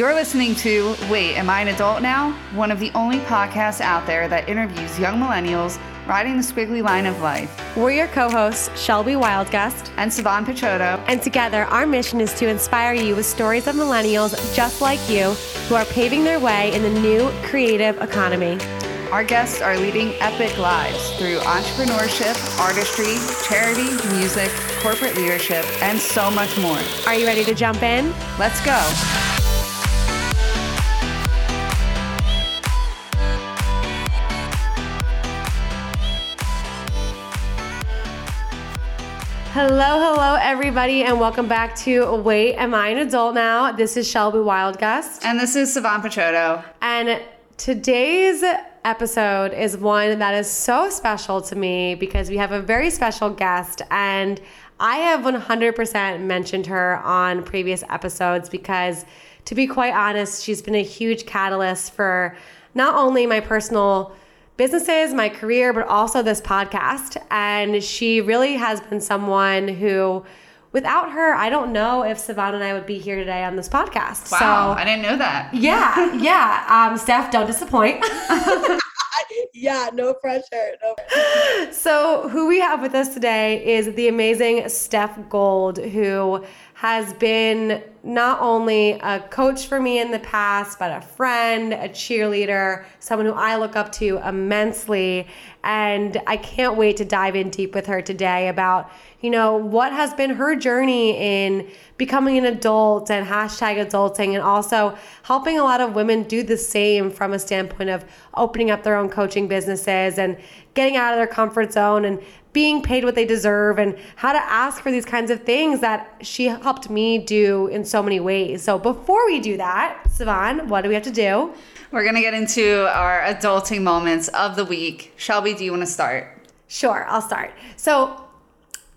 You're listening to Wait, Am I an Adult Now? One of the only podcasts out there that interviews young millennials riding the squiggly line of life. We're your co hosts, Shelby Wildgust and Savan Picciotto. And together, our mission is to inspire you with stories of millennials just like you who are paving their way in the new creative economy. Our guests are leading epic lives through entrepreneurship, artistry, charity, music, corporate leadership, and so much more. Are you ready to jump in? Let's go. Hello, hello, everybody, and welcome back to Wait, Am I an Adult Now? This is Shelby Wildgust. And this is Savan Picciotto. And today's episode is one that is so special to me because we have a very special guest, and I have 100% mentioned her on previous episodes because, to be quite honest, she's been a huge catalyst for not only my personal businesses, my career, but also this podcast. And she really has been someone who, without her, I don't know if Savannah and I would be here today on this podcast. Wow, so, I didn't know that. Yeah, yeah. Um, Steph, don't disappoint. yeah, no pressure. No pressure. So, who we have with us today is the amazing Steph Gold, who has been not only a coach for me in the past, but a friend, a cheerleader, someone who I look up to immensely. And I can't wait to dive in deep with her today about, you know, what has been her journey in becoming an adult and hashtag adulting, and also helping a lot of women do the same from a standpoint of opening up their own coaching businesses and getting out of their comfort zone and being paid what they deserve and how to ask for these kinds of things that she helped me do in so many ways. So before we do that, Savan, what do we have to do? We're going to get into our adulting moments of the week. Shelby, do you want to start? Sure, I'll start. So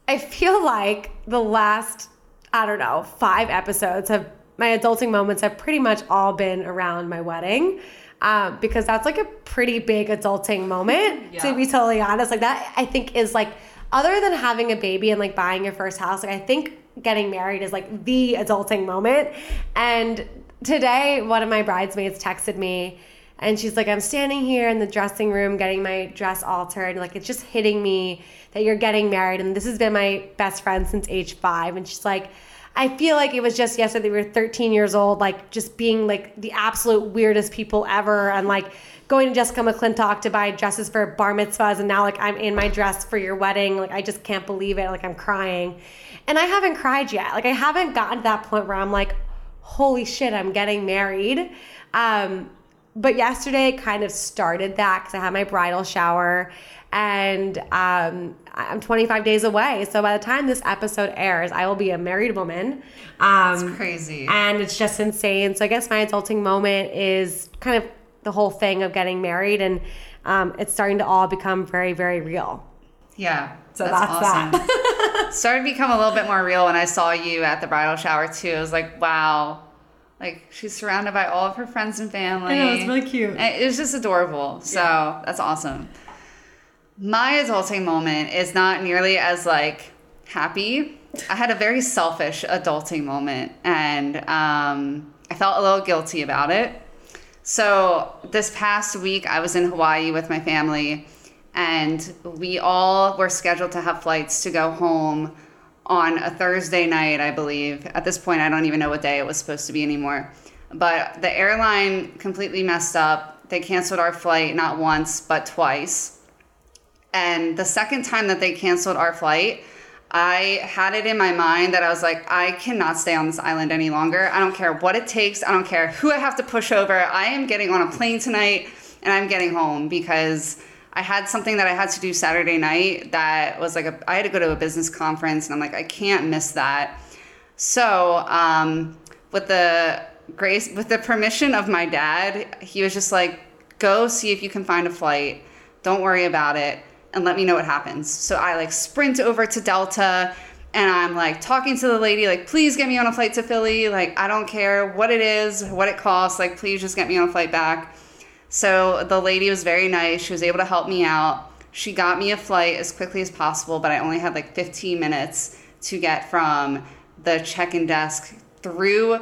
I feel like the last, I don't know, five episodes have my adulting moments have pretty much all been around my wedding um, because that's like a pretty big adulting moment yeah. to be totally honest. Like that i think is like other than having a baby and like buying your first house like i think getting married is like the adulting moment. And today one of my bridesmaids texted me and she's like i'm standing here in the dressing room getting my dress altered like it's just hitting me that you're getting married and this has been my best friend since age five. And she's like I feel like it was just yesterday we were 13 years old, like just being like the absolute weirdest people ever, and like going to Jessica McClintock to buy dresses for bar mitzvahs, and now like I'm in my dress for your wedding. Like I just can't believe it. Like I'm crying, and I haven't cried yet. Like I haven't gotten to that point where I'm like, holy shit, I'm getting married. Um, but yesterday kind of started that because I had my bridal shower and um, I'm 25 days away. So by the time this episode airs, I will be a married woman. Um, That's crazy. And it's just insane. So I guess my adulting moment is kind of the whole thing of getting married, and um, it's starting to all become very, very real. Yeah. So that's, that's awesome. that. Started to become a little bit more real when I saw you at the bridal shower too. I was like, wow, like she's surrounded by all of her friends and family. I know, it's really cute. And it was just adorable. So yeah. that's awesome. My adulting moment is not nearly as like happy. I had a very selfish adulting moment and um, I felt a little guilty about it. So this past week, I was in Hawaii with my family and we all were scheduled to have flights to go home on a Thursday night, I believe. At this point, I don't even know what day it was supposed to be anymore. But the airline completely messed up. They canceled our flight not once, but twice. And the second time that they canceled our flight, I had it in my mind that I was like, I cannot stay on this island any longer. I don't care what it takes. I don't care who I have to push over. I am getting on a plane tonight and I'm getting home because I had something that I had to do Saturday night that was like a, I had to go to a business conference and I'm like, I can't miss that. So, um, with the grace, with the permission of my dad, he was just like, go see if you can find a flight. Don't worry about it and let me know what happens. So I like sprint over to Delta and I'm like talking to the lady, like, please get me on a flight to Philly. Like, I don't care what it is, what it costs. Like, please just get me on a flight back. So the lady was very nice. She was able to help me out. She got me a flight as quickly as possible, but I only had like 15 minutes to get from the check in desk through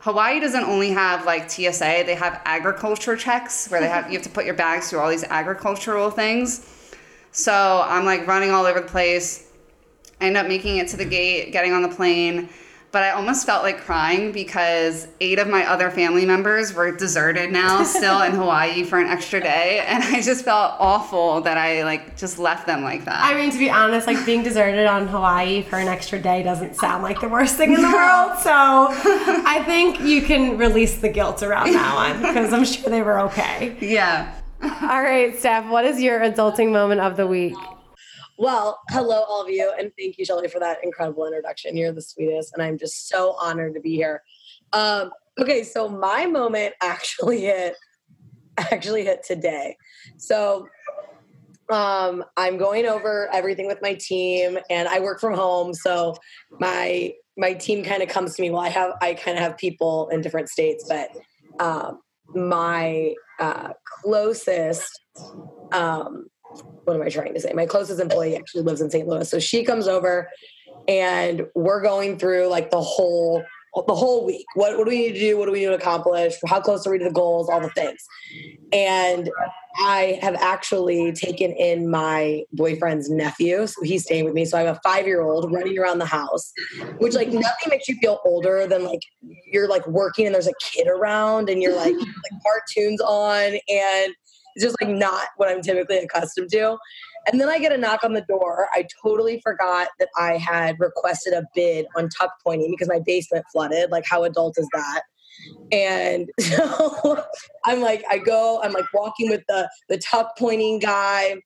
Hawaii doesn't only have like TSA, they have agriculture checks where they have you have to put your bags through all these agricultural things. So I'm like running all over the place. I end up making it to the gate, getting on the plane but I almost felt like crying because eight of my other family members were deserted now, still in Hawaii for an extra day, and I just felt awful that I like just left them like that. I mean, to be honest, like being deserted on Hawaii for an extra day doesn't sound like the worst thing in the world. So I think you can release the guilt around that one because I'm sure they were okay. Yeah. All right, Steph, what is your adulting moment of the week? Well, hello, all of you, and thank you, Shelly, for that incredible introduction. You're the sweetest, and I'm just so honored to be here. Um, okay, so my moment actually hit actually hit today. So um, I'm going over everything with my team, and I work from home, so my my team kind of comes to me. Well, I have I kind of have people in different states, but um, my uh, closest um, what am I trying to say? My closest employee actually lives in St. Louis. So she comes over and we're going through like the whole the whole week. What, what do we need to do? What do we need to accomplish? How close are we to the goals? All the things. And I have actually taken in my boyfriend's nephew. So he's staying with me. So I have a five year old running around the house, which like nothing makes you feel older than like you're like working and there's a kid around and you're like, like cartoons on and it's just like not what I'm typically accustomed to. And then I get a knock on the door. I totally forgot that I had requested a bid on tuck pointing because my basement flooded. Like, how adult is that? And so I'm like, I go, I'm like walking with the the tuck pointing guy.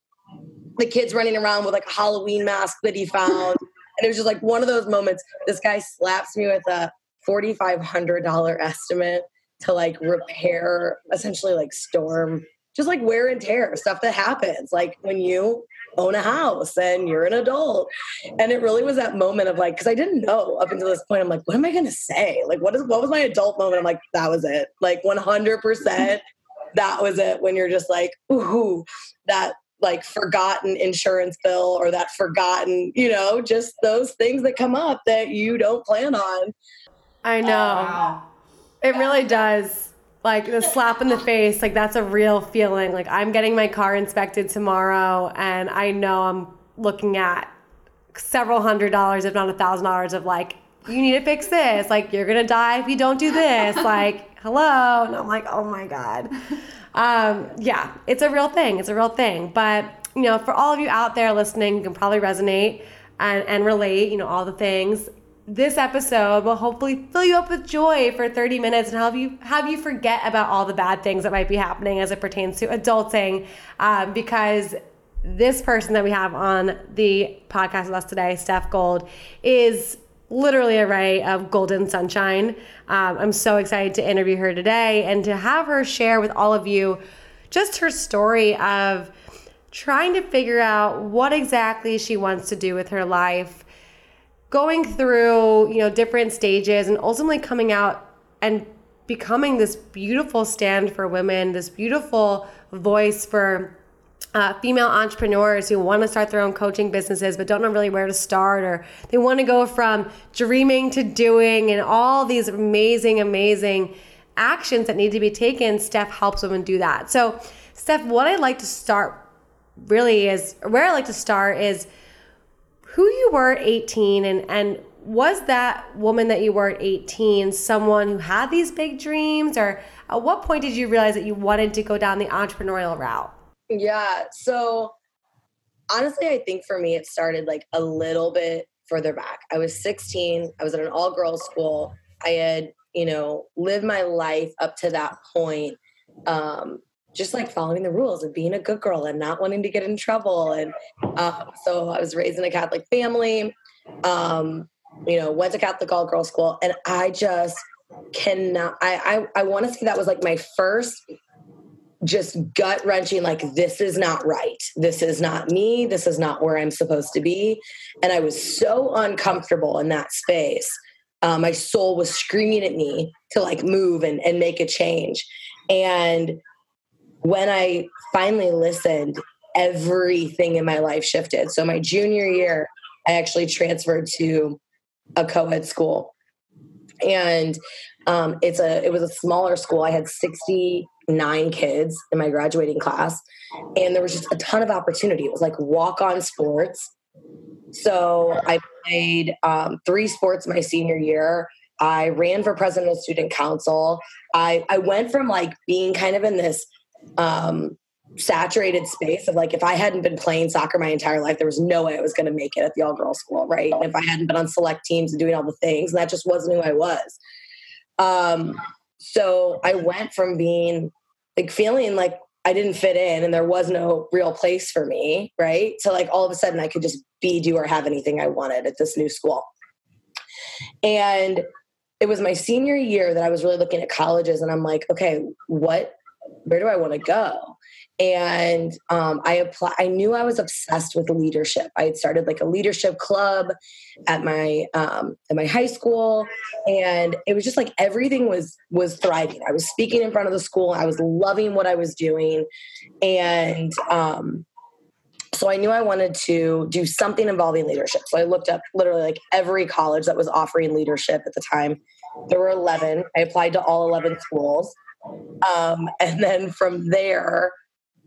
The kid's running around with like a Halloween mask that he found. And it was just like one of those moments. This guy slaps me with a $4,500 estimate to like repair essentially like storm just like wear and tear stuff that happens like when you own a house and you're an adult. And it really was that moment of like because i didn't know up until this point i'm like what am i going to say? Like what is what was my adult moment? I'm like that was it. Like 100% that was it. When you're just like ooh that like forgotten insurance bill or that forgotten you know just those things that come up that you don't plan on. I know. Wow. it really does like the slap in the face like that's a real feeling. Like i'm getting my car inspected tomorrow and i know i'm looking at several hundred dollars if not a thousand dollars of like you need to fix this. Like you're gonna die if you don't do this. Like hello? And i'm like oh my god. Um, yeah it's a real thing. It's a real thing. But you know for all of you out there listening you can probably resonate and, and relate you know all the things this episode will hopefully fill you up with joy for 30 minutes and help you have you forget about all the bad things that might be happening as it pertains to adulting um, because this person that we have on the podcast with us today steph gold is literally a ray of golden sunshine. Um, i'm so excited to interview her today and to have her share with all of you just her story of trying to figure out what exactly she wants to do with her life going through, you know, different stages and ultimately coming out and becoming this beautiful stand for women, this beautiful voice for uh, female entrepreneurs who want to start their own coaching businesses but don't know really where to start, or they want to go from dreaming to doing, and all these amazing, amazing actions that need to be taken. Steph helps women do that. So, Steph, what I'd like to start really is where I like to start is who you were at 18 and and was that woman that you were at 18 someone who had these big dreams? Or at what point did you realize that you wanted to go down the entrepreneurial route? Yeah so honestly i think for me it started like a little bit further back. I was 16 i was at an all girls school. I had you know lived my life up to that point. Um, just like following the rules of being a good girl and not wanting to get in trouble. And um, so I was raised in a Catholic family, um, you know, went to Catholic all girls school. And I just cannot, I, I, I want to say that was like my first just gut wrenching, like, this is not right. This is not me. This is not where I'm supposed to be. And I was so uncomfortable in that space. Um, my soul was screaming at me to like move and, and make a change. And when I finally listened, everything in my life shifted. So my junior year, I actually transferred to a co-ed school. And Um, it's a it was a smaller school. I had 69 kids in my graduating class, and there was just a ton of opportunity. It was like walk on sports. So I played um, three sports my senior year. I ran for president of student council. I I went from like being kind of in this um, saturated space of like if I hadn't been playing soccer my entire life, there was no way I was going to make it at the all girls school, right? And if I hadn't been on select teams and doing all the things, and that just wasn't who I was. Um, so I went from being like feeling like I didn't fit in and there was no real place for me, right? To like all of a sudden I could just be, do, or have anything I wanted at this new school. And it was my senior year that I was really looking at colleges and I'm like, okay, what, where do I want to go? and um, I applied. I knew I was obsessed with leadership. I had started like a leadership club at my um, at my high school, and it was just like everything was was thriving. I was speaking in front of the school. I was loving what I was doing, and um, so I knew I wanted to do something involving leadership. So I looked up literally like every college that was offering leadership at the time. There were eleven. I applied to all eleven schools. Um, and then from there,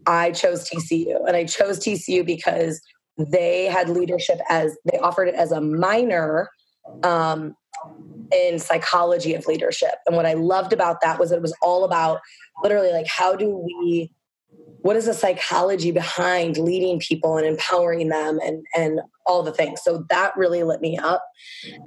I chose TCU. And I chose TCU because they had leadership as they offered it as a minor um, in psychology of leadership. And what I loved about that was it was all about literally like how do we what is the psychology behind leading people and empowering them and and all the things so that really lit me up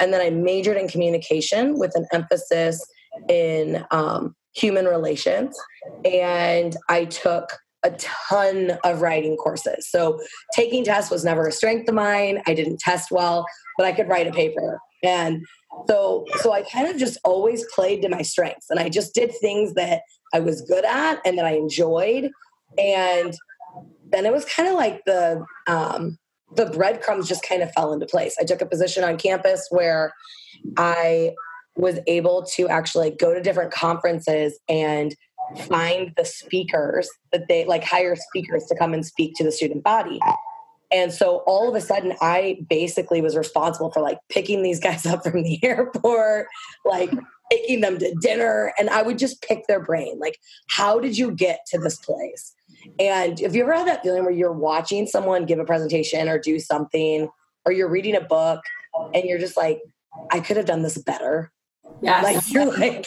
and then i majored in communication with an emphasis in um, human relations and i took a ton of writing courses. So taking tests was never a strength of mine. I didn't test well, but I could write a paper. And so so I kind of just always played to my strengths and I just did things that I was good at and that I enjoyed. And then it was kind of like the um the breadcrumbs just kind of fell into place. I took a position on campus where I was able to actually go to different conferences and find the speakers that they like hire speakers to come and speak to the student body. And so all of a sudden, I basically was responsible for like picking these guys up from the airport, like taking them to dinner. And I would just pick their brain. Like, how did you get to this place? And if you ever had that feeling where you're watching someone give a presentation or do something, or you're reading a book and you're just like, I could have done this better. Yeah. Like, you're like,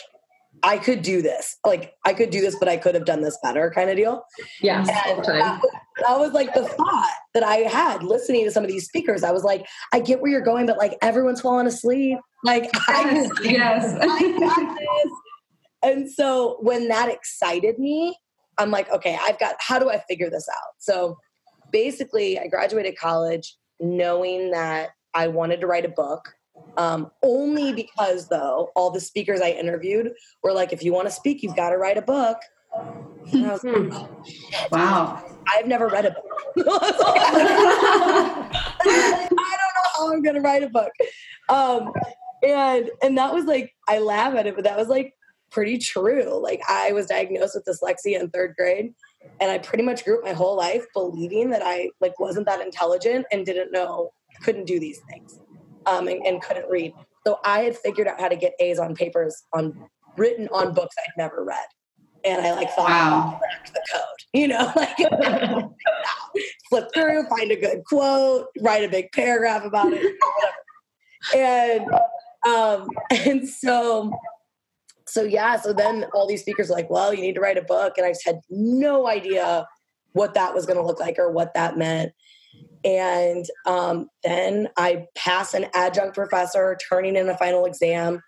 I could do this. Like I could do this, but I could have done this better kind of deal. Yes. And that, that was like the thought that I had listening to some of these speakers. I was like, I get where you're going, but like everyone's falling asleep. Like yes, I, yes. I got this. And so when that excited me, I'm like, okay, I've got how do I figure this out? So basically I graduated college knowing that I wanted to write a book um, only because, though, all the speakers I interviewed were like, if you want to speak, you've got to write a book. And I was like, oh, Wow. I've never read a book. I don't know how I'm going to write a book. Um, and and that was like, I laugh at it, but that was like pretty true. Like I was diagnosed with dyslexia in third grade, and I pretty much grew up my whole life believing that I like wasn't that intelligent and didn't know couldn't do these things um, and, and couldn't read. So I had figured out how to get A's on papers on written on books I'd never read. And I like thought Wow. crack the code, you know, like flip through, find a good quote, write a big paragraph about it. And um, and so so yeah, so then all these speakers are like, well, you need to write a book. And I just had no idea what that was gonna look like or what that meant. And um, then I pass an adjunct professor turning in a final exam.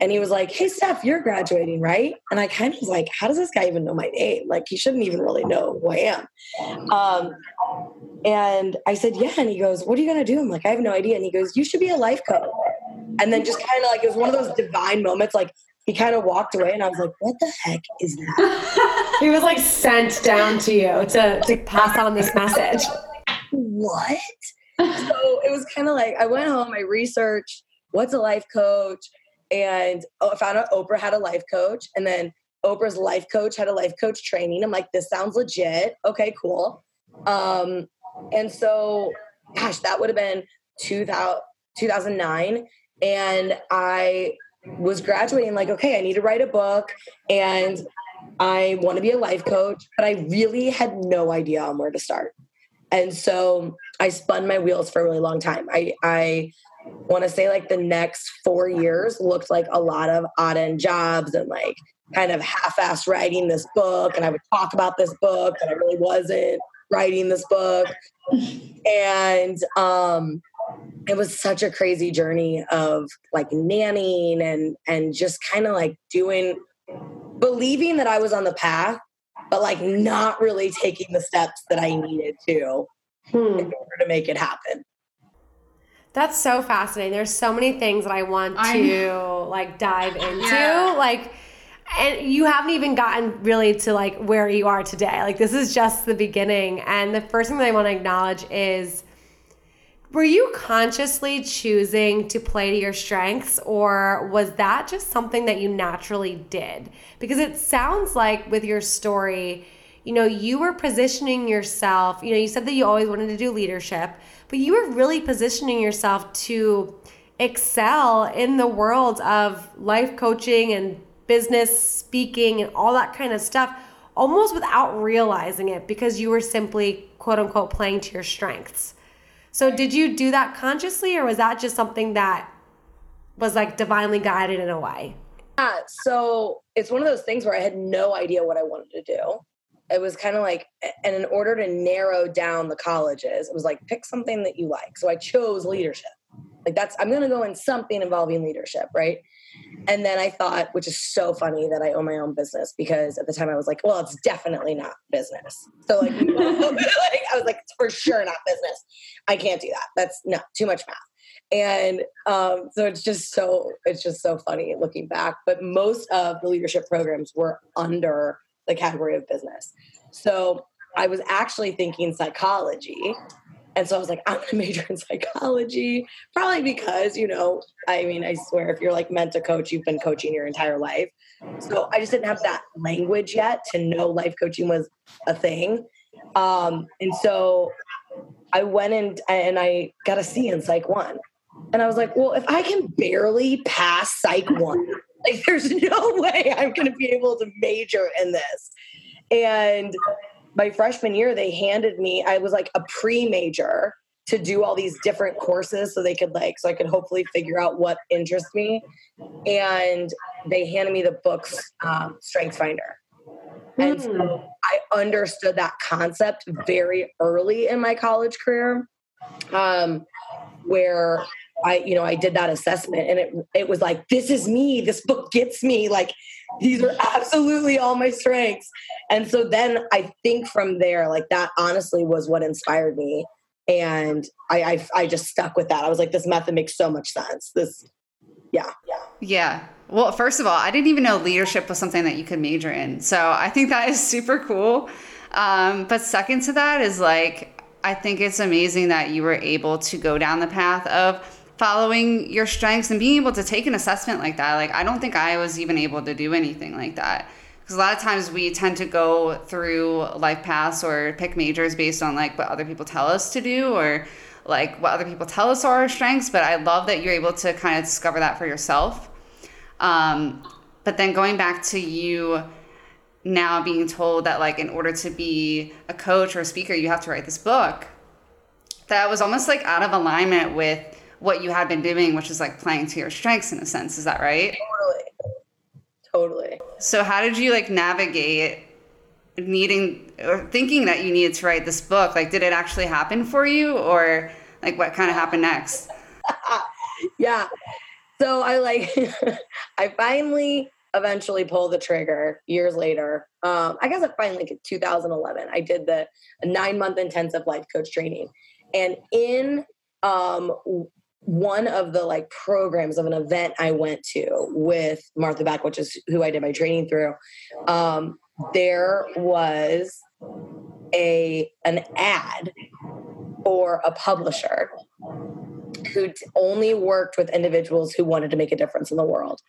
And he was like, Hey, Steph, you're graduating, right? And I kind of was like, How does this guy even know my name? Like, he shouldn't even really know who I am. Um, and I said, Yeah. And he goes, What are you going to do? I'm like, I have no idea. And he goes, You should be a life coach. And then just kind of like, it was one of those divine moments. Like, he kind of walked away, and I was like, What the heck is that? He was like sent down to you to, to pass on this message. What? so it was kind of like I went home, I researched what's a life coach, and I found out Oprah had a life coach, and then Oprah's life coach had a life coach training. I'm like, this sounds legit. Okay, cool. Um, and so, gosh, that would have been 2000, 2009. And I was graduating, like, okay, I need to write a book and I want to be a life coach, but I really had no idea on where to start. And so I spun my wheels for a really long time. I, I want to say like the next four years looked like a lot of odd end jobs and like kind of half-ass writing this book. And I would talk about this book, but I really wasn't writing this book. And um, it was such a crazy journey of like nannying and and just kind of like doing believing that I was on the path, but like not really taking the steps that I needed to hmm. in order to make it happen. That's so fascinating. There's so many things that I want to like dive into. Yeah. Like and you haven't even gotten really to like where you are today. Like this is just the beginning. And the first thing that I want to acknowledge is were you consciously choosing to play to your strengths or was that just something that you naturally did? Because it sounds like with your story, you know, you were positioning yourself, you know, you said that you always wanted to do leadership, but you were really positioning yourself to excel in the world of life coaching and business speaking and all that kind of stuff almost without realizing it because you were simply quote unquote playing to your strengths. So did you do that consciously or was that just something that was like divinely guided in a way? Yeah, so it's one of those things where I had no idea what I wanted to do. It was kind of like, and in order to narrow down the colleges, it was like pick something that you like. So I chose leadership. Like that's, I'm going to go in something involving leadership, right? And then I thought, which is so funny that I own my own business because at the time I was like, well, it's definitely not business. So like, like I was like, it's for sure not business. I can't do that. That's no too much math. And um, so it's just so it's just so funny looking back. But most of the leadership programs were under the category of business. So I was actually thinking psychology and so I was like, I'm gonna major in psychology, probably because, you know, I mean, I swear, if you're like meant to coach, you've been coaching your entire life. So I just didn't have that language yet to know life coaching was a thing. Um, and so I went in and I got a C in Psych 1. And I was like, well, if I can barely pass Psych 1, like there's no way I'm gonna be able to major in this. And my freshman year, they handed me, I was like a pre major to do all these different courses so they could like, so I could hopefully figure out what interests me. And they handed me the books, um, Strength Finder. And so hmm. I understood that concept very early in my college career, um, where I, you know, I did that assessment and it it was like, this is me. This book gets me. Like, these are absolutely all my strengths. And so then I think from there, like that honestly was what inspired me. And I, I, I just stuck with that. I was like, this method makes so much sense. This, yeah, yeah. Yeah. Well, first of all, I didn't even know leadership was something that you could major in. So I think that is super cool. Um, but second to that is like, I think it's amazing that you were able to go down the path of following your strengths and being able to take an assessment like that. Like, I don't think I was even able to do anything like that. Because a lot of times we tend to go through life paths or pick majors based on like what other people tell us to do or like what other people tell us are our strengths. But I love that you're able to kind of discover that for yourself. Um, but then going back to you now being told that like in order to be a coach or a speaker you have to write this book that was almost like out of alignment with what you had been doing, which is like playing to your strengths in a sense. Is that right? Totally. Totally. So how did you like navigate needing or thinking that you needed to write this book? Like did it actually happen for you or like what kind of happened next? yeah. So I like I finally eventually pulled the trigger years later. Um, I guess I finally like 2011. I did the nine month intensive life coach training. And in um, one of the like programs of an event I went to with Martha Beck, which is who I did my training through, um, there was a an ad for a publisher who only worked with individuals who wanted to make a difference in the world.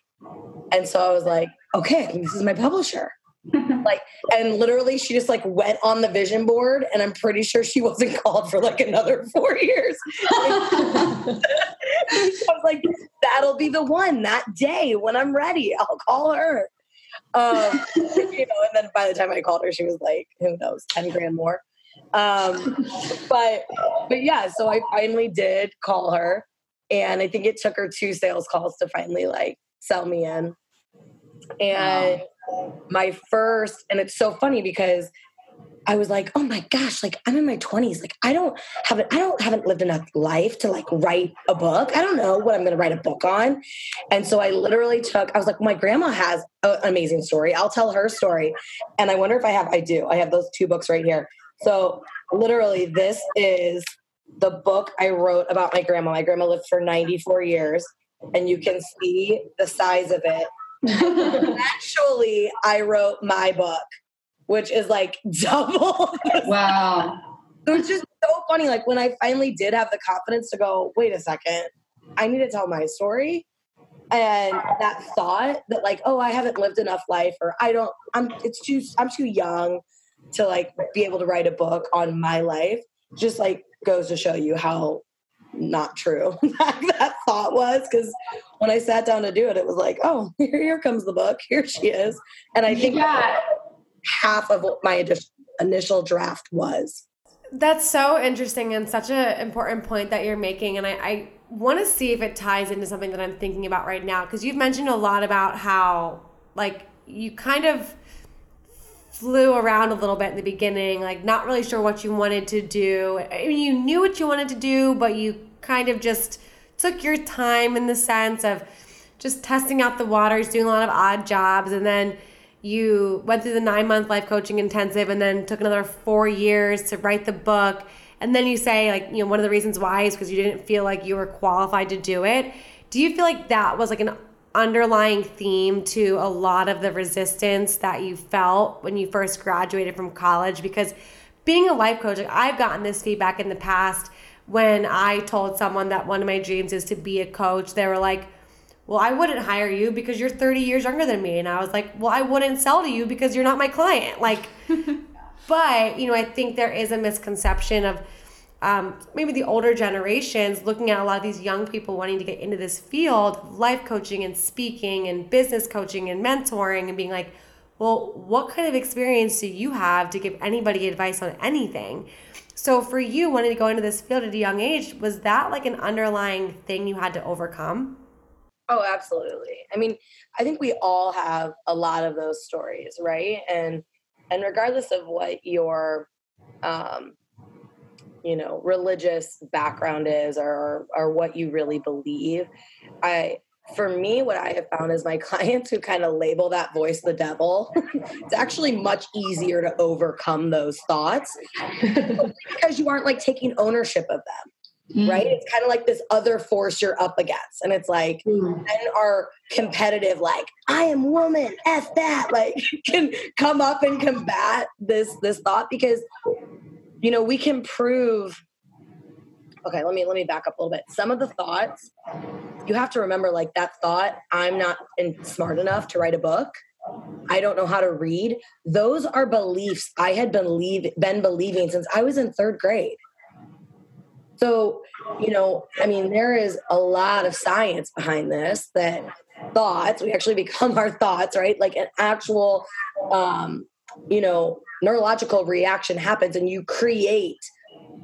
And so I was like, okay, this is my publisher. like and literally she just like went on the vision board and i'm pretty sure she wasn't called for like another four years. I was like that'll be the one that day when i'm ready i'll call her. Um you know and then by the time i called her she was like who knows 10 grand more. Um but but yeah so i finally did call her and i think it took her two sales calls to finally like sell me in. And wow my first, and it's so funny because I was like, oh my gosh, like I'm in my 20s. Like I don't have I don't haven't lived enough life to like write a book. I don't know what I'm gonna write a book on. And so I literally took, I was like, my grandma has an amazing story. I'll tell her story. And I wonder if I have, I do. I have those two books right here. So literally, this is the book I wrote about my grandma. My grandma lived for 94 years, and you can see the size of it Actually, I wrote my book, which is like double. wow. It was just so funny. Like when I finally did have the confidence to go, wait a second, I need to tell my story. And that thought that like, oh, I haven't lived enough life or I don't, I'm it's too I'm too young to like be able to write a book on my life just like goes to show you how not true that thought was because when I sat down to do it, it was like, oh, here, here comes the book. Here she is. And I think yeah. half of what my initial draft was. That's so interesting and such an important point that you're making. And I, I want to see if it ties into something that I'm thinking about right now. Because you've mentioned a lot about how, like, you kind of flew around a little bit in the beginning, like not really sure what you wanted to do. I mean, you knew what you wanted to do, but you kind of just took your time in the sense of just testing out the waters, doing a lot of odd jobs, and then you went through the nine month life coaching intensive and then took another four years to write the book. And then you say, like, you know, one of the reasons why is because you didn't feel like you were qualified to do it. Do you feel like that was like an underlying theme to a lot of the resistance that you felt when you first graduated from college because being a life coach like i've gotten this feedback in the past when i told someone that one of my dreams is to be a coach. They were like well i wouldn't hire you because you're 30 years younger than me. And i was like well i wouldn't sell to you because you're not my client. Like but you know i think there is a misconception of um, maybe the older generations looking at a lot of these young people wanting to get into this field, life coaching and speaking and business coaching and mentoring, and being like, well, what kind of experience do you have to give anybody advice on anything? So, for you wanting to go into this field at a young age, was that like an underlying thing you had to overcome? Oh, absolutely. I mean, I think we all have a lot of those stories, right? And and regardless of what your um, you know religious background is or or what you really believe i for me what i have found is my clients who kind of label that voice the devil it's actually much easier to overcome those thoughts because you aren't like taking ownership of them Mm. right? It's kind of like this other force you're up against. And it's like, mm. men are competitive, like, I am woman, F that, like can come up and combat this this thought because you know, we can prove okay, let me let me back up a little bit. Some of the thoughts you have to remember like that thought, I'm not in, smart enough to write a book. I don't know how to read. Those are beliefs I had believe, been believing since I was in third grade. So, you know, I mean, there is a lot of science behind this that thoughts, we actually become our thoughts, right? Like an actual, um, you know, neurological reaction happens and you create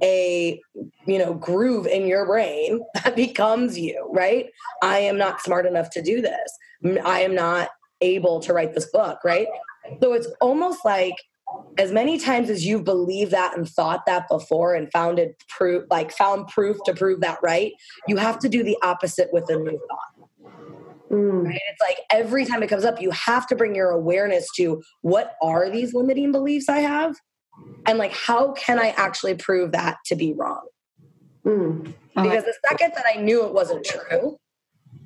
a you know groove in your brain that becomes you right? I am not smart enough to do this. I am not able to write this book right? So it's almost like as many times as you've believed that and thought that before and found it proof like found proof to prove that right you have to do the opposite with a new thought Mm. Right? It's like every time it comes up, you have to bring your awareness to what are these limiting beliefs I have? And like, how can I actually prove that to be wrong? Mm. Because the second that I knew it wasn't true,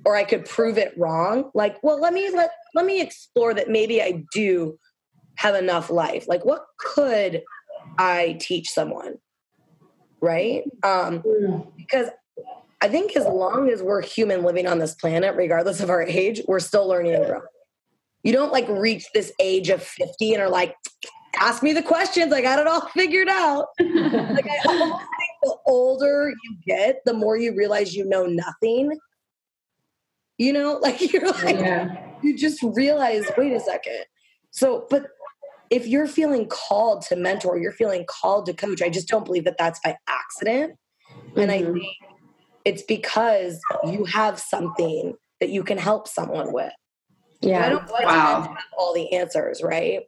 or I could prove it wrong, like, well, let me let let me explore that maybe I do have enough life. Like, what could I teach someone? Right? Um, mm. because I think as long as we're human living on this planet, regardless of our age, we're still learning and growing. You don't like reach this age of 50 and are like, ask me the questions. I got it all figured out. like I almost think the older you get, the more you realize you know nothing. You know, like you're like yeah. you just realize, wait a second. So, but if you're feeling called to mentor, you're feeling called to coach, I just don't believe that that's by accident. Mm-hmm. And I mm-hmm. think it's because you have something that you can help someone with. Yeah. I don't like wow. to have all the answers, right?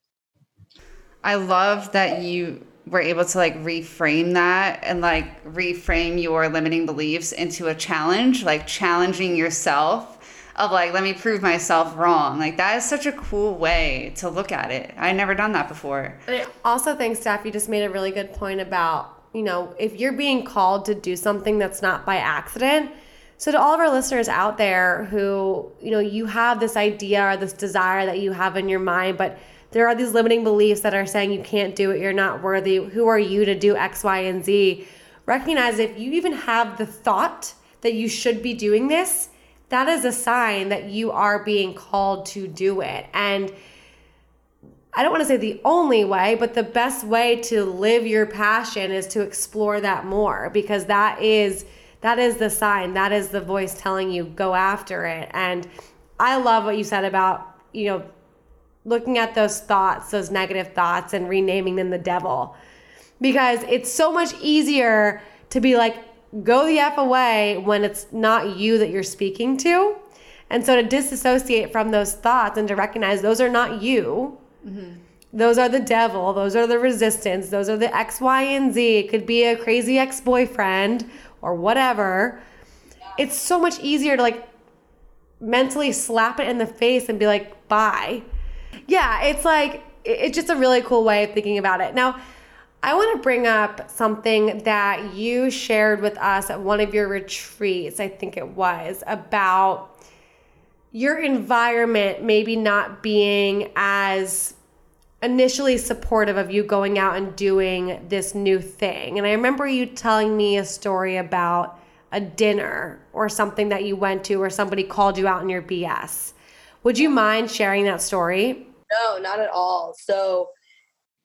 I love that you were able to like reframe that and like reframe your limiting beliefs into a challenge, like challenging yourself of like, let me prove myself wrong. Like that is such a cool way to look at it. I never done that before. I also think Steph, you just made a really good point about, you know, if you're being called to do something that's not by accident, so to all of our listeners out there who, you know, you have this idea or this desire that you have in your mind, but there are these limiting beliefs that are saying you can't do it, you're not worthy. Who are you to do X, Y, and Z? Recognize if you even have the thought that you should be doing this, that is a sign that you are being called to do it. And I don't want to say the only way, but the best way to live your passion is to explore that more because that is that is the sign that is the voice telling you go after it. And i love what you said about you know looking at those thoughts those negative thoughts and renaming them the devil. Because it's so much easier to be like go the f away when it's not you that you're speaking to. And so to disassociate from those thoughts and to recognize those are not you mm-hmm. those are the devil those are the resistance those are the x y and z it could be a crazy ex-boyfriend or whatever, it's so much easier to like mentally slap it in the face and be like, bye. Yeah, it's like, it's just a really cool way of thinking about it. Now, I want to bring up something that you shared with us at one of your retreats, I think it was, about your environment maybe not being as initially supportive of you going out and doing this new thing. And I remember you telling me a story about a dinner or something that you went to or somebody called you out in your BS. Would you mind sharing that story? No, not at all. So,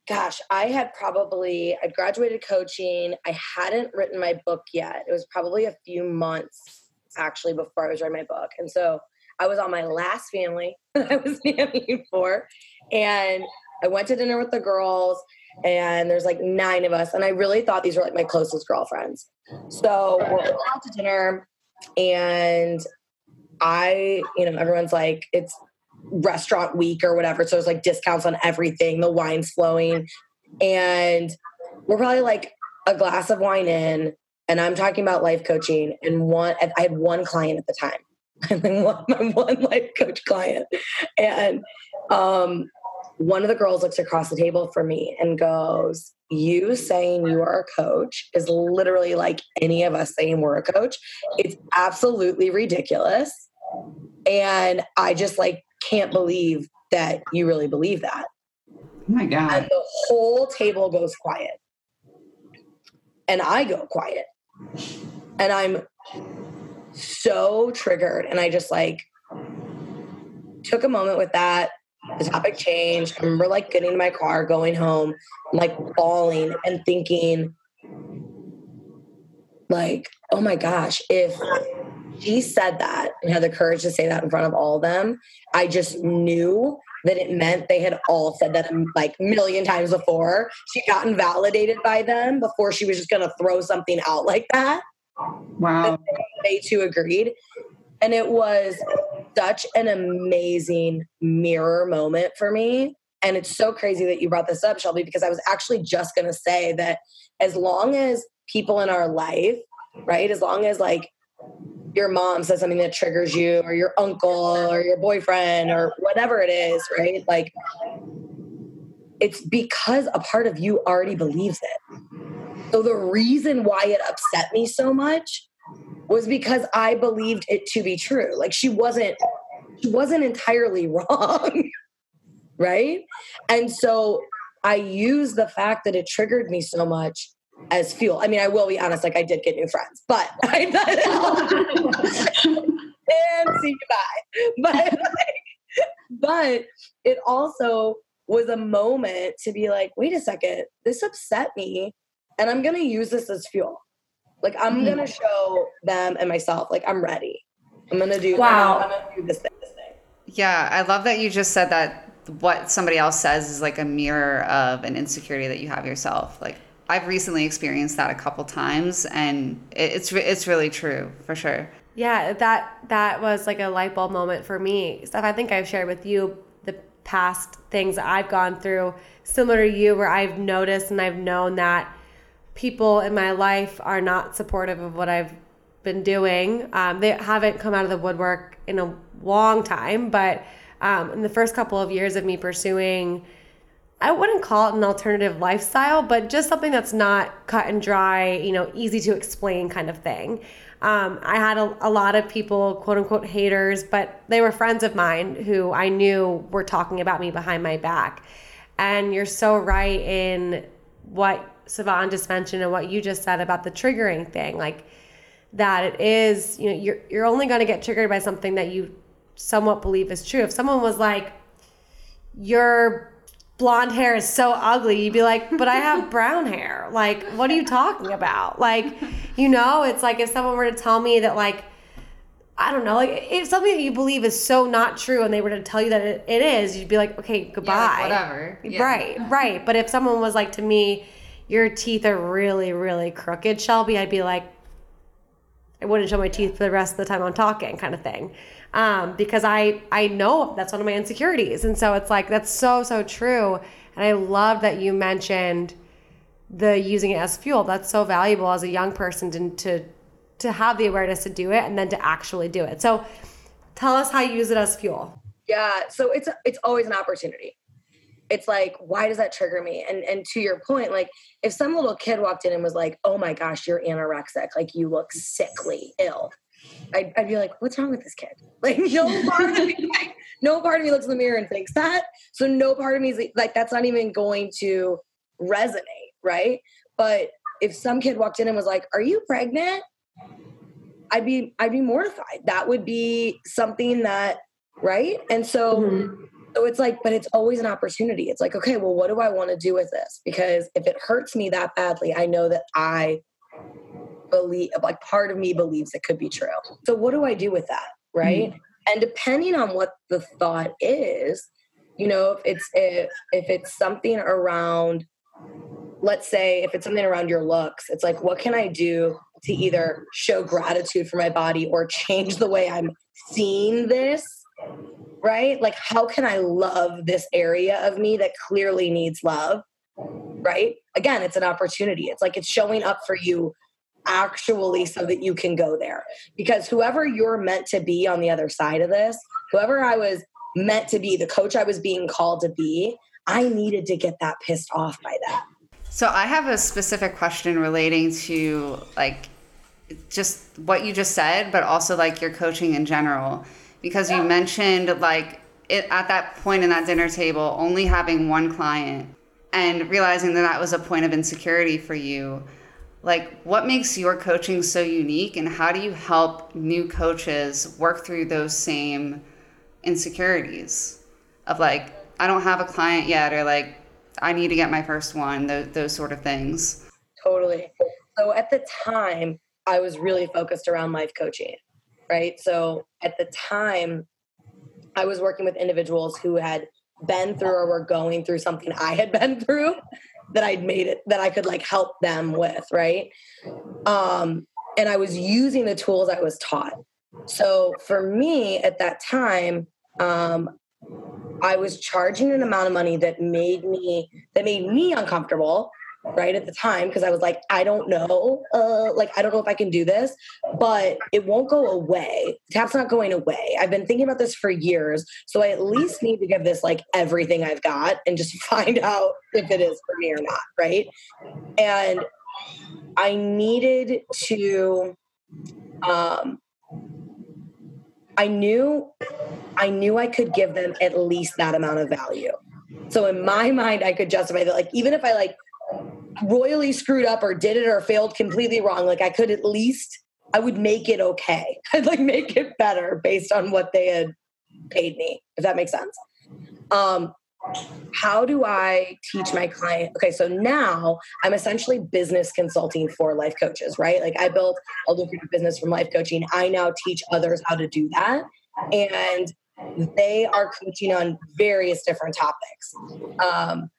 gosh, I had probably I'd graduated coaching. I hadn't written my book yet. It was probably a few months actually before I was writing my book. And so I was on my last family that I was nannying for. And I went to dinner with the girls, and there's like nine of us, and I really thought these were like my closest girlfriends. So we're out to dinner, and I, you know, everyone's like, it's restaurant week or whatever. So there's like discounts on everything, the wine's flowing. And we're probably like a glass of wine in, and I'm talking about life coaching. And one, I had one client at the time, and then one, my one life coach client. And um, one of the girls looks across the table from me and goes, You saying you are a coach is literally like any of us saying we're a coach. It's absolutely ridiculous. And I just like can't believe that you really believe that. Oh my God. And the whole table goes quiet. And I go quiet. And I'm so triggered. And I just like took a moment with that the topic changed. I remember like getting in my car, going home, like bawling and thinking, like, oh my gosh, if she said that and had the courage to say that in front of all of them, I just knew that it meant they had all said that like million times before. She'd gotten validated by them before she was just going to throw something out like that. Wow. They, they too agreed. And it was such an amazing mirror moment for me. And it's so crazy that you brought this up, Shelby, because I was actually just going to say that as long as people in our life, right, as long as like your mom says something that triggers you, or your uncle, or your boyfriend, or whatever it is, right, like it's because a part of you already believes it. So the reason why it upset me so much was because I believed it to be true. Like she wasn't she wasn't entirely wrong. right? And so I use the fact that it triggered me so much as fuel. I mean, I will be honest, like I did get new friends, but I and see you bye. But like, but it also was a moment to be like, wait a second, this upset me, and I'm gonna use this as fuel. Like I'm mm-hmm. gonna show them and myself, like I'm ready. I'm gonna do. Wow. I'm gonna do this thing, this thing. Yeah, I love that you just said that. What somebody else says is like a mirror of an insecurity that you have yourself. Like I've recently experienced that a couple times, and it's it's really true for sure. Yeah, that that was like a light bulb moment for me. Steph I think I've shared with you the past things I've gone through, similar to you, where I've noticed and I've known that people in my life are not supportive of what I've been doing. Um, they haven't come out of the woodwork in a long time, but um, in the first couple of years of me pursuing, I wouldn't call it an alternative lifestyle, but just something that's not cut and dry, you know, easy to explain kind of thing. Um, I had a, a, lot of people, quote unquote, haters, but they were friends of mine who I knew were talking about me behind my back. And you're so right in what Sivan just mentioned and what you just said about the triggering thing. Like, that it is, you know, you're, you're only going to get triggered by something that you somewhat believe is true. If someone was like, your blonde hair is so ugly, you'd be like, but I have brown hair. Like, what are you talking about? Like, you know, it's like if someone were to tell me that, like, I don't know, like if something that you believe is so not true and they were to tell you that it, it is, you'd be like, okay, goodbye. Yeah, like whatever. Yeah. Right, right. But if someone was like to me, your teeth are really, really crooked, Shelby, I'd be like, I wouldn't show my teeth for the rest of the time I'm talking, kind of thing. Um, because I I know that's one of my insecurities, and so it's like that's so so true. And I love that you mentioned the using it as fuel. That's so valuable as a young person to to to have the awareness to do it and then to actually do it. So tell us how you use it as fuel. Yeah, so it's it's always an opportunity it's like why does that trigger me? And and to your point like if some little kid walked in and was like oh my gosh you're anorexic. Like you look sickly ill. I'd, I'd be like what's wrong with this kid? Like no part of me like, no part of me looks in the mirror and thinks that. So no part of me is like that's not even going to resonate right? But if some kid walked in and was like are you pregnant? I'd be i'd be mortified. That would be something that right? And so mm-hmm so it's like, but it's always an opportunity. It's like, okay, well, what do I want to do with this? Because if it hurts me that badly, I know that I believe, like, part of me believes it could be true. So what do I do with that? Right. Mm-hmm. And depending on what the thought is, you know, if it's if if it's something around, let's say if it's something around your looks, it's like, what can I do to either show gratitude for my body or change the way I'm seeing this right? Like, how can I love this area of me that clearly needs love, right? Again, it's an opportunity. It's like it's showing up for you actually so that you can go there. Because whoever you're meant to be on the other side of this, whoever I was meant to be, the coach I was being called to be, I needed to get that pissed off by that. So I have a specific question relating to like just what you just said, but also like your coaching in general because you mentioned like it, at that point in that dinner table only having one client and realizing that that was a point of insecurity for you like what makes your coaching so unique and how do you help new coaches work through those same insecurities of like i don't have a client yet or like i need to get my first one those, those sort of things? Totally. So at the time i was really focused around life coaching right? So at the time, I was working with individuals who had been through or were going through something I had been through that I'd made it that I could like help them with, right? Um, and I was using the tools I was taught. So for me at that time, um, I was charging an amount of money that made me that made me uncomfortable right at the time because I was like, I don't know, uh, like I don't know if I can do this, but it won't go away. Tap's not going away. I've been thinking about this for years, so I at least need to give this like everything I've got and just find out if it is for me or not, right? And I needed to um I knew I knew I could give them at least that amount of value. So in my mind I could justify that like even if I like royally screwed up or did it or failed completely wrong, like I could at least I would make it okay. I'd like make it better based on what they had paid me, if that makes sense. Um, how do I teach my client? Okay, so now I'm essentially business consulting for life coaches, right? Like I built a lucrative business from life coaching. I now teach others how to do that. And they are coaching on various different topics. Um,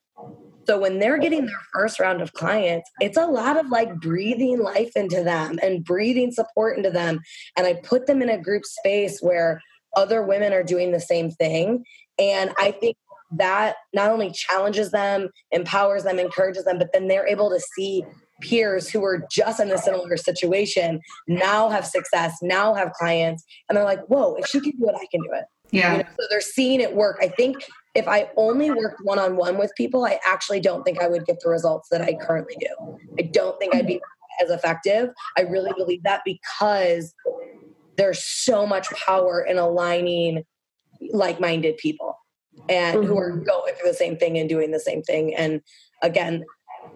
so when they're getting their first round of clients, it's a lot of like breathing life into them and breathing support into them. And I put them in a group space where other women are doing the same thing. And I think that not only challenges them, empowers them, encourages them, but then they're able to see peers who were just in a similar situation now have success, now have clients, and they're like, whoa, if she can do it, I can do it. Yeah. You know, so they're seeing it work. I think if I only worked one on one with people, I actually don't think I would get the results that I currently do. I don't think I'd be as effective. I really believe that because there's so much power in aligning like minded people and mm-hmm. who are mm-hmm. going through the same thing and doing the same thing. And again,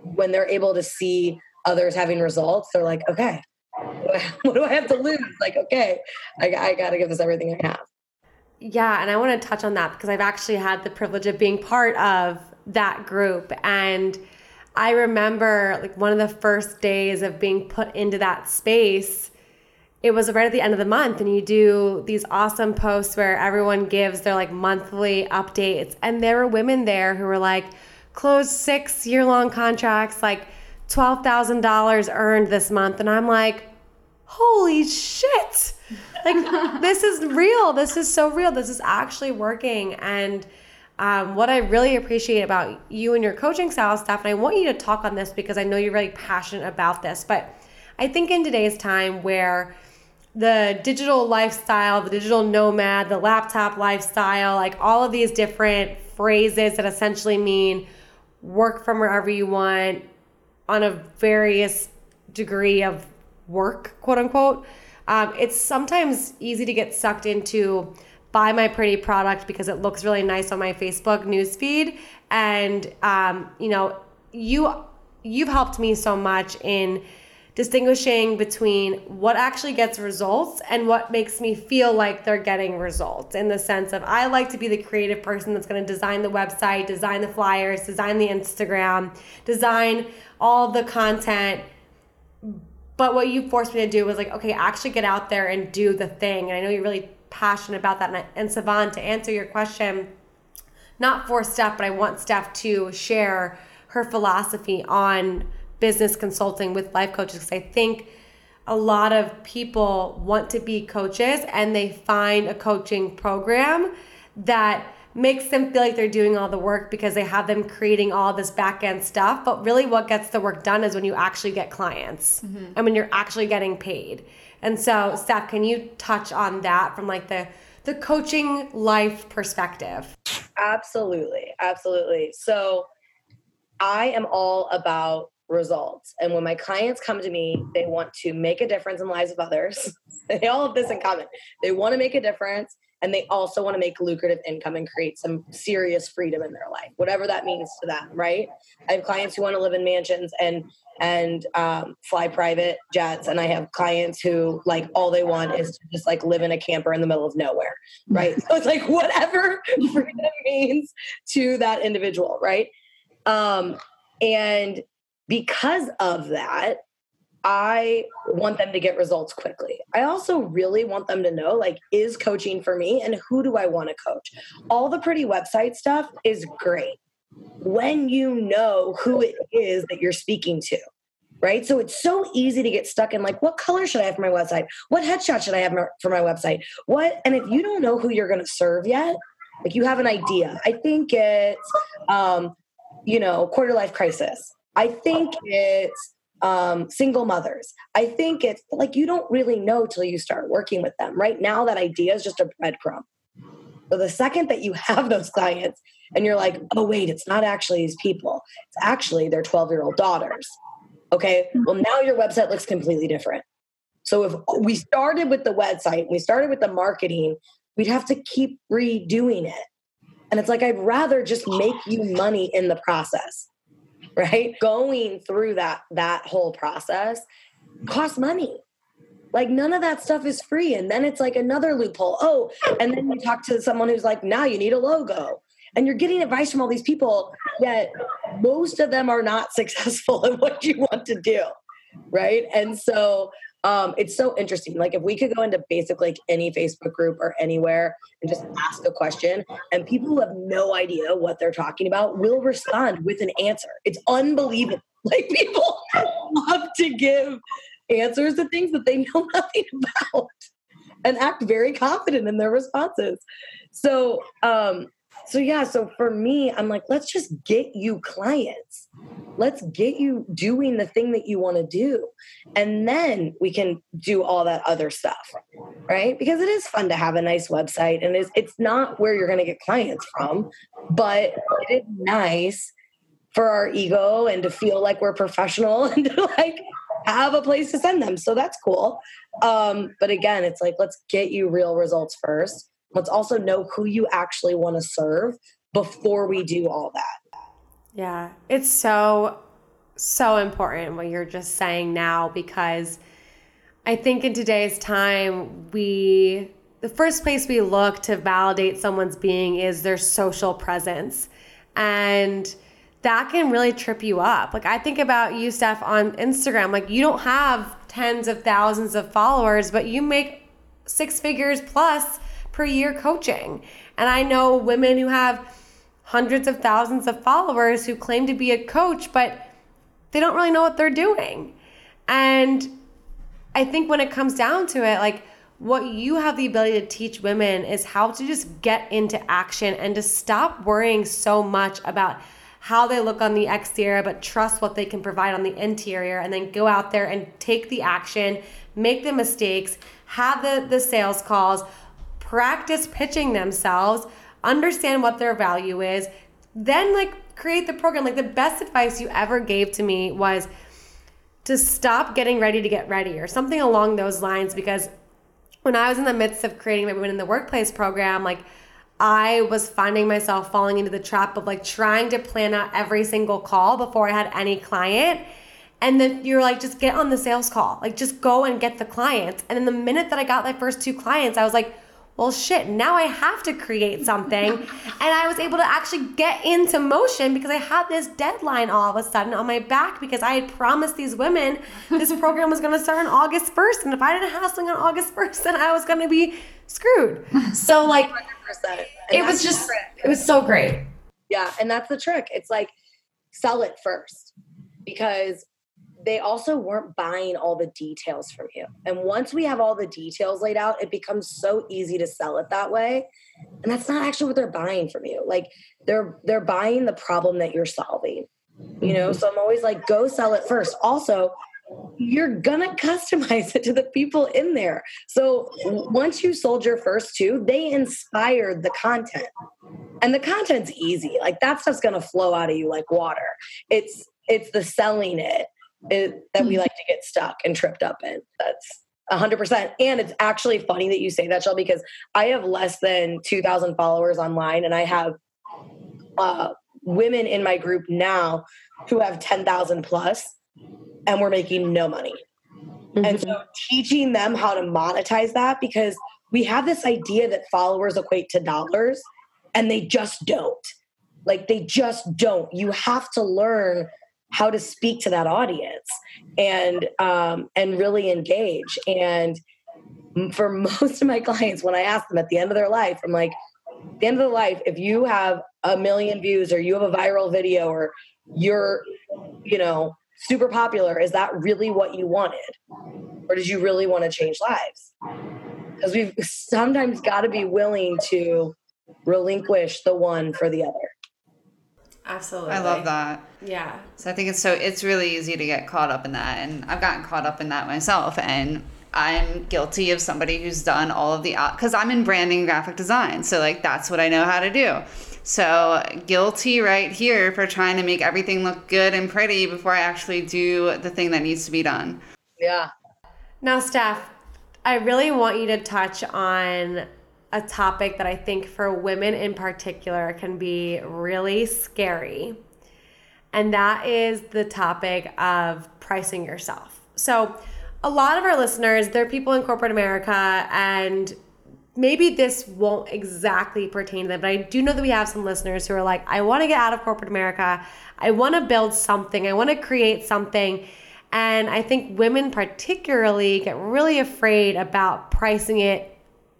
when they're able to see others having results, they're like, okay, what do I have to lose? Like, okay, I, I got to give this everything I have. Yeah, and I want to touch on that because I've actually had the privilege of being part of that group. And I remember like one of the first days of being put into that space it was right at the end of the month and you do these awesome posts where everyone gives their like monthly updates and there were women there who were like closed six year long contracts like $12,000 earned this month and I'm like holy shit. Like this is real. This is so real. This is actually working. And um, what I really appreciate about you and your coaching style stuff, and I want you to talk on this because I know you're really passionate about this, but I think in today's time where the digital lifestyle, the digital nomad, the laptop lifestyle, like all of these different phrases that essentially mean work from wherever you want on a various degree of work, quote unquote. Um, it's sometimes easy to get sucked into buy my pretty product because it looks really nice on my Facebook newsfeed. And um, you know, you you've helped me so much in distinguishing between what actually gets results and what makes me feel like they're getting results in the sense of I like to be the creative person that's going to design the website, design the flyers, design the Instagram, design all the content. But what you forced me to do was like, okay, actually get out there and do the thing. And I know you're really passionate about that. And, and Savon, to answer your question, not for Steph, but I want Steph to share her philosophy on business consulting with life coaches because I think a lot of people want to be coaches and they find a coaching program that makes them feel like they're doing all the work because they have them creating all this back end stuff. But really, what gets the work done is when you actually get clients mm-hmm. and when you're actually getting paid. And so, Steph, can you touch on that from like the the coaching life perspective? Absolutely, absolutely. So, I am all about results. And when my clients come to me, they want to make a difference in the lives of others. they all have this in common. They want to make a difference and they also want to make lucrative income and create some serious freedom in their life, whatever that means to them, right? I have clients who want to live in mansions and and um, fly private jets, and I have clients who like all they want is to just like live in a camper in the middle of nowhere, right? so it's like whatever freedom means to that individual, right? Um, and because of that, I want them to get results quickly. I also really want them to know like, is coaching for me and who do I want to coach? All the pretty website stuff is great when you know who it is that you're speaking to. Right. So it's so easy to get stuck in like, what color should I have for my website? What headshot should I have for my website? What? And if you don't know who you're going to serve yet, like you have an idea. I think it's, um, you know, quarter life crisis I think it's um, single mothers. I think it's like you don't really know till you start working with them. Right now, that idea is just a breadcrumb. So the second that you have those clients and you're like, oh, wait, it's not actually these people, it's actually their 12 year old daughters. Okay, well, now your website looks completely different. So if we started with the website, we started with the marketing, we'd have to keep redoing it. And it's like, I'd rather just make you money in the process right going through that that whole process costs money Like none of that stuff is free. And then it's like another loophole. Oh, and then you talk to someone who's like, now you need a logo. And you're getting advice from all these people, yet most of them are not successful in what you want to do. Right. And so um, it's so interesting. Like if we could go into basically like any Facebook group or anywhere and just ask a question, and people who have no idea what they're talking about will respond with an answer. It's unbelievable. Like people love to give answers to things that they know nothing about and act very confident in their responses. So um, so yeah, so for me, I'm like, let's just get you clients. Let's get you doing the thing that you want to do. And then we can do all that other stuff. Right? Because it is fun to have a nice website and it's it's not where you're going to get clients from, but it is nice for our ego and to feel like we're professional and to like have a place to send them. So that's cool. Um, but again, it's like let's get you real results first Let's also know who you actually want to serve before we do all that. Yeah, it's so, so important what you're just saying now because I think in today's time, we, the first place we look to validate someone's being is their social presence. And that can really trip you up. Like I think about you, Steph, on Instagram. Like you don't have tens of thousands of followers, but you make six figures plus per year coaching. And I know women who have hundreds of thousands of followers who claim to be a coach, but they don't really know what they're doing. And I think when it comes down to it, like what you have the ability to teach women is how to just get into action and to stop worrying so much about how they look on the exterior, but trust what they can provide on the interior, and then go out there and take the action, make the mistakes, have the, the sales calls, practice pitching themselves, understand what their value is, then like create the program. Like the best advice you ever gave to me was to stop getting ready to get ready or something along those lines because when I was in the midst of creating my women in the workplace program, like I was finding myself falling into the trap of like trying to plan out every single call before I had any client. And then you're like, just get on the sales call. Like, just go and get the clients. And then the minute that I got my first two clients, I was like, well, shit, now I have to create something. and I was able to actually get into motion because I had this deadline all of a sudden on my back because I had promised these women this program was going to start on August 1st. And if I didn't have something on August 1st, then I was going to be screwed. So, like, it was just, it was so great. Yeah. And that's the trick. It's like, sell it first because they also weren't buying all the details from you. And once we have all the details laid out, it becomes so easy to sell it that way. And that's not actually what they're buying from you. Like they're they're buying the problem that you're solving. You know, mm-hmm. so I'm always like go sell it first. Also, you're gonna customize it to the people in there. So once you sold your first two, they inspired the content. And the content's easy. Like that stuff's gonna flow out of you like water. It's it's the selling it it, that we hmm. like to get stuck and tripped up in. That's 100%. And it's actually funny that you say that, Shell, because I have less than 2,000 followers online and I have uh, women in my group now who have 10,000 plus and we're making no money. Mm-hmm. And so teaching them how to monetize that because we have this idea that followers equate to dollars and they just don't. Like they just don't. You have to learn how to speak to that audience and um, and really engage. And for most of my clients, when I ask them at the end of their life, I'm like, at the end of the life, if you have a million views or you have a viral video or you're, you know, super popular, is that really what you wanted? Or did you really want to change lives? Because we've sometimes got to be willing to relinquish the one for the other. Absolutely. I love that. Yeah. So I think it's so it's really easy to get caught up in that and I've gotten caught up in that myself and I'm guilty of somebody who's done all of the cuz I'm in branding and graphic design. So like that's what I know how to do. So guilty right here for trying to make everything look good and pretty before I actually do the thing that needs to be done. Yeah. Now, Steph, I really want you to touch on a topic that I think for women in particular can be really scary. And that is the topic of pricing yourself. So, a lot of our listeners, they're people in corporate America, and maybe this won't exactly pertain to them, but I do know that we have some listeners who are like, I want to get out of corporate America. I want to build something. I want to create something. And I think women, particularly, get really afraid about pricing it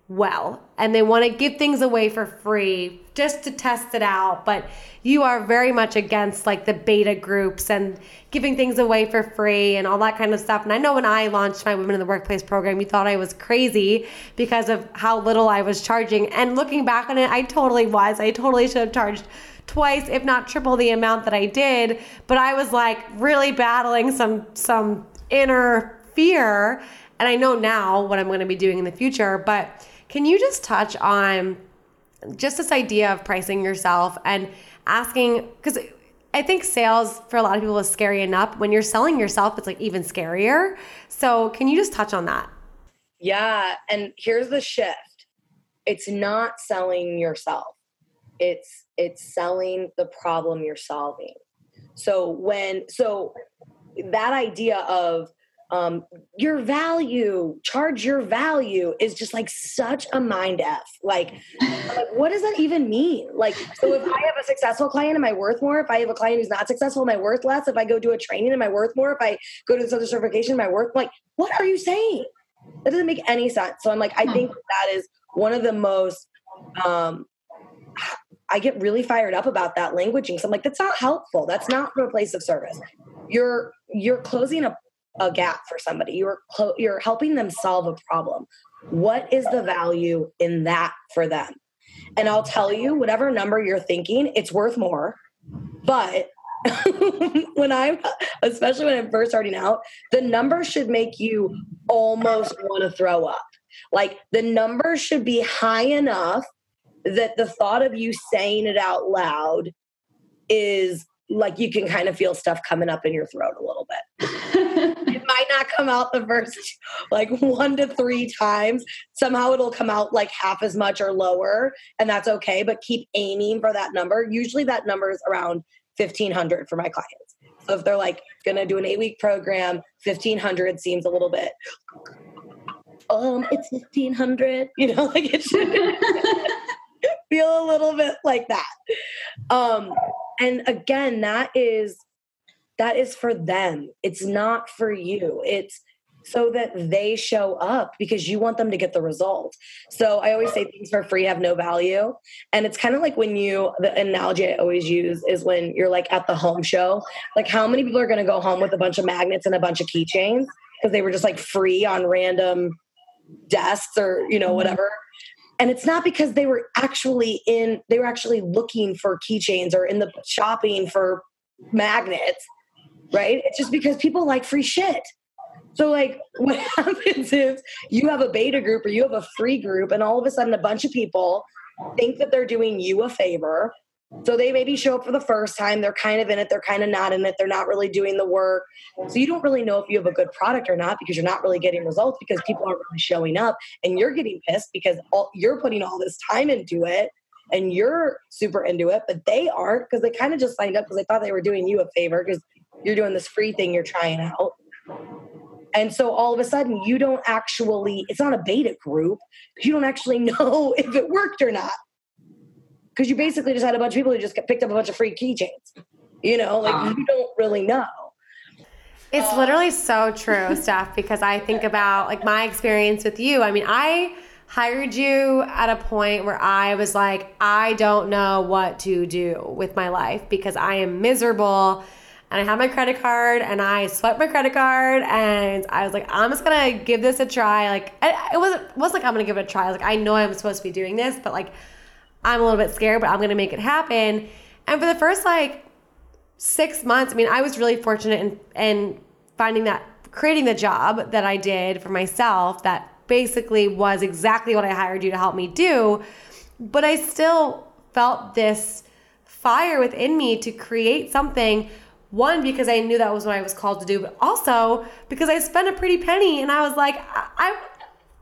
well and they want to give things away for free just to test it out but you are very much against like the beta groups and giving things away for free and all that kind of stuff and i know when i launched my women in the workplace program you thought i was crazy because of how little i was charging and looking back on it i totally was i totally should have charged twice if not triple the amount that i did but i was like really battling some some inner fear and i know now what i'm going to be doing in the future but can you just touch on just this idea of pricing yourself and asking because I think sales for a lot of people is scary enough. When you're selling yourself, it's like even scarier. So, can you just touch on that? Yeah. And here's the shift it's not selling yourself, it's it's selling the problem you're solving. So when so that idea of um, your value, charge your value is just like such a mind F. Like, like, what does that even mean? Like, so if I have a successful client, am I worth more? If I have a client who's not successful, am I worth less? If I go do a training, am I worth more? If I go to this other certification, am I worth like, what are you saying? That doesn't make any sense. So I'm like, I think that is one of the most um I get really fired up about that languaging. So I'm like, that's not helpful. That's not from a place of service. You're you're closing a a gap for somebody. You're you're helping them solve a problem. What is the value in that for them? And I'll tell you, whatever number you're thinking, it's worth more. But when I'm, especially when I'm first starting out, the number should make you almost want to throw up. Like the number should be high enough that the thought of you saying it out loud is like you can kind of feel stuff coming up in your throat a little bit. it might not come out the first like one to three times. Somehow it'll come out like half as much or lower, and that's okay. But keep aiming for that number. Usually that number is around 1500 for my clients. So if they're like gonna do an eight week program, 1500 seems a little bit. Um, it's 1500, you know, like it should feel a little bit like that. Um, and again that is that is for them it's not for you it's so that they show up because you want them to get the result. So I always say things for free have no value. And it's kind of like when you, the analogy I always use is when you're like at the home show, like how many people are going to go home with a bunch of magnets and a bunch of keychains because they were just like free on random desks or, you know, mm-hmm. whatever and it's not because they were actually in they were actually looking for keychains or in the shopping for magnets right? It's just because people like free shit. So like what happens is you have a beta group or you have a free group and all of a sudden a bunch of people think that they're doing you a favor so they maybe show up for the first time. They're kind of in it. They're kind of not in it. They're not really doing the work. So you don't really know if you have a good product or not because you're not really getting results because people aren't really showing up and you're getting pissed because all, you're putting all this time into it and you're super into it, but they aren't because they kind of just signed up because they thought they were doing you a favor because you're doing this free thing you're trying out. And so all of a sudden, you don't actually, it's not a beta group. You don't actually know if it worked or not because you basically just had a bunch of people who just picked up a bunch of free keychains. You know, like uh, you don't really know. It's literally so true, Steph, because I think about like my experience with you. I mean, I hired you at a point where I was like, I don't know what to do with my life because I am miserable. And I had my credit card and I swiped my credit card and I was like, I'm just gonna give this a try. Like, it wasn't, it wasn't like I'm gonna give it a try. Like, I know I'm supposed to be doing this, but like, I'm a little bit scared, but I'm going to make it happen. And for the first like six months, I mean, I was really fortunate in, in finding that, creating the job that I did for myself that basically was exactly what I hired you to help me do. But I still felt this fire within me to create something. One, because I knew that was what I was called to do, but also because I spent a pretty penny and I was like, I, I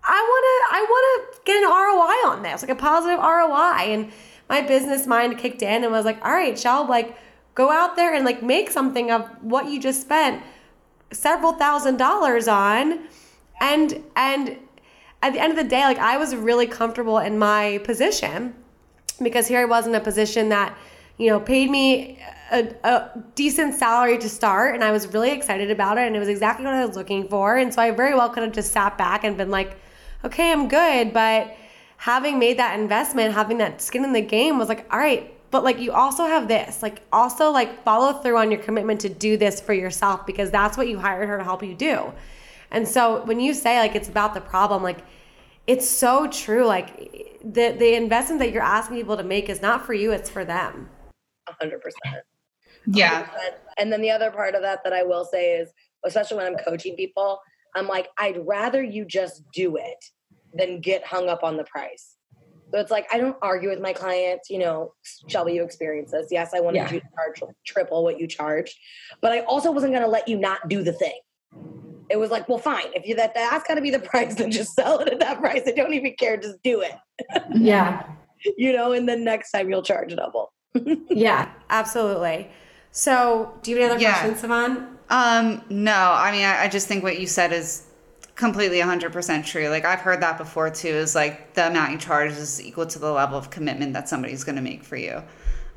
I want to I want to get an ROI on this, like a positive ROI. And my business mind kicked in and was like, all right, Shell, like go out there and like make something of what you just spent. several thousand dollars on and and at the end of the day like I was really comfortable in my position because here I was in a position that you know paid me a, a, decent salary to start and I was really excited about it and it was exactly what I was looking for and so I very well could have just sat back and been like okay I'm good but having made that investment having that skin in the game was like all right but like you also have this like also like follow through on your commitment to do this for yourself because that's what you hired her to help you do and so when you say like it's about the problem like it's so true like the the investment that you're asking people to make is not for you it's for them 100% Yeah. 100%. and then the other part of that that i will say is especially when i'm coaching people i'm like i'd rather you just do it than get hung up on the price so it's like I don't argue with my clients, you know, Shelby, you experience this. Yes, I wanted Yeah. you to charge triple what you charge, but I also wasn't gonna let you not do the thing. It was like, well, fine. If you that that's gotta be the price, then just sell it at that price. I don't even care, just do it. yeah You know, and then next time you'll charge double. yeah absolutely so do you have any other Yeah. questions Savon? Um, no, I mean, I, I just think what you said is completely 100% true. Like, I've heard that before too, is like the amount you charge is equal to the level of commitment that somebody's going to make for you.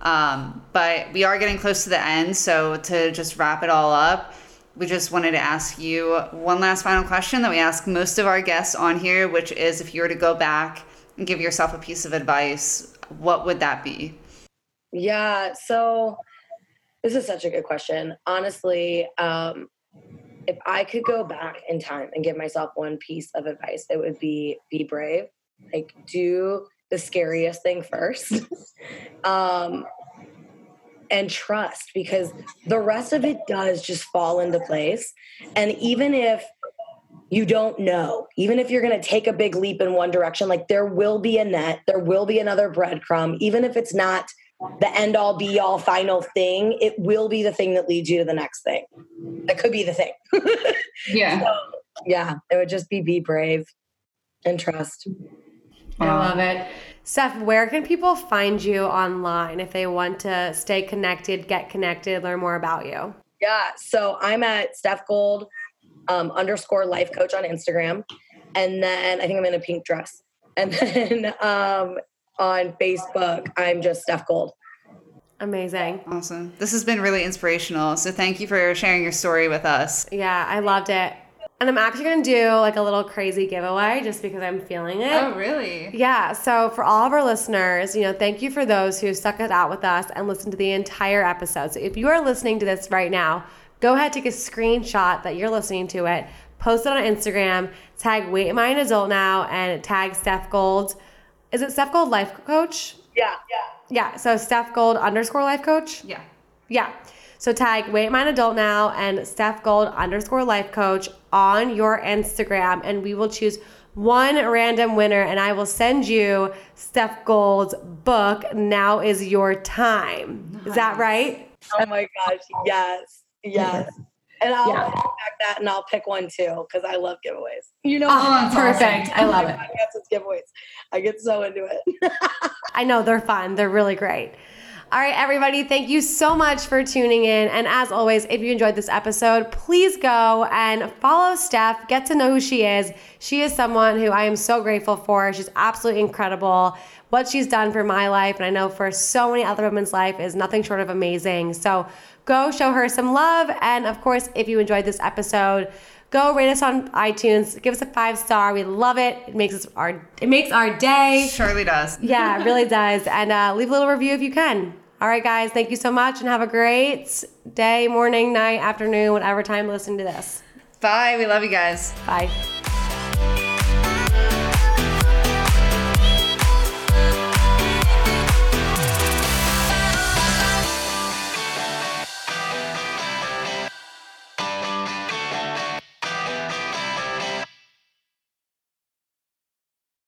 Um, but we are getting close to the end. So, to just wrap it all up, we just wanted to ask you one last final question that we ask most of our guests on here, which is if you were to go back and give yourself a piece of advice, what would that be? Yeah. So this is such a good question. Honestly, um, if I could go back in time and give myself one piece of advice, it would be be brave. Like do the scariest thing first. um, and trust because the rest of it does just fall into place. And even if you don't know, even if you're going to take a big leap in one direction, like there will be a net, there will be another breadcrumb, even if it's not the end all be all final thing, it will be the thing that leads you to the next thing. That could be the thing. Yeah. So, yeah, it would just be be brave and trust. I love it. Steph, where can people find you online if they want to stay connected, get connected, learn more about you? Yeah, so I'm at Steph Gold um, underscore life coach on Instagram. And then I think I'm in a pink dress. And then um, on Facebook, I'm just Steph Gold. Amazing. Awesome. This has been really inspirational. So, thank you for sharing your story with us. Yeah, I loved it. And I'm actually going to do like a little crazy giveaway just because I'm feeling it. Oh, really? Yeah, so for all of our listeners, you know, thank you for those who stuck it out with us and listened to the entire episode. So if you are listening to this right now, go ahead, take a screenshot that you're listening to it, post it on Instagram, tag Wait Am I an Adult Now, and tag Steph Gold. Is it Steph Gold Life Coach? Yeah, yeah. Yeah, so Steph Gold underscore Life Coach. Yeah. Yeah. So tag Wait Am I an Adult Now and Steph Gold underscore Life Coach on your Instagram, and we will choose one random winner, and I will send you Steph Gold's book. Now is your time. Is that right? Oh my gosh, yes, yes. And I'll back that and I'll pick one too because I love giveaways. You know, Oh, perfect. I love it. Podcasts giveaways. I get so into it. I know they're fun. They're really great. All right, everybody, thank you so much for tuning in. And as always, if you enjoyed this episode, please go and follow Steph, get to know who she is. She is someone who I am so grateful for. She's absolutely incredible. What she's done for my life, and I know for so many other women's life, is nothing short of amazing. So go show her some love. And of course, if you enjoyed this episode, go rate us on iTunes. Give us a five star. We love it. It makes us our it makes our day. Surely does. Yeah, it really does. And uh, leave a little review if you can. All right, guys, thank you so much and have a great day, morning, night, afternoon, whatever time you listen to this. Bye. We love you guys. Bye.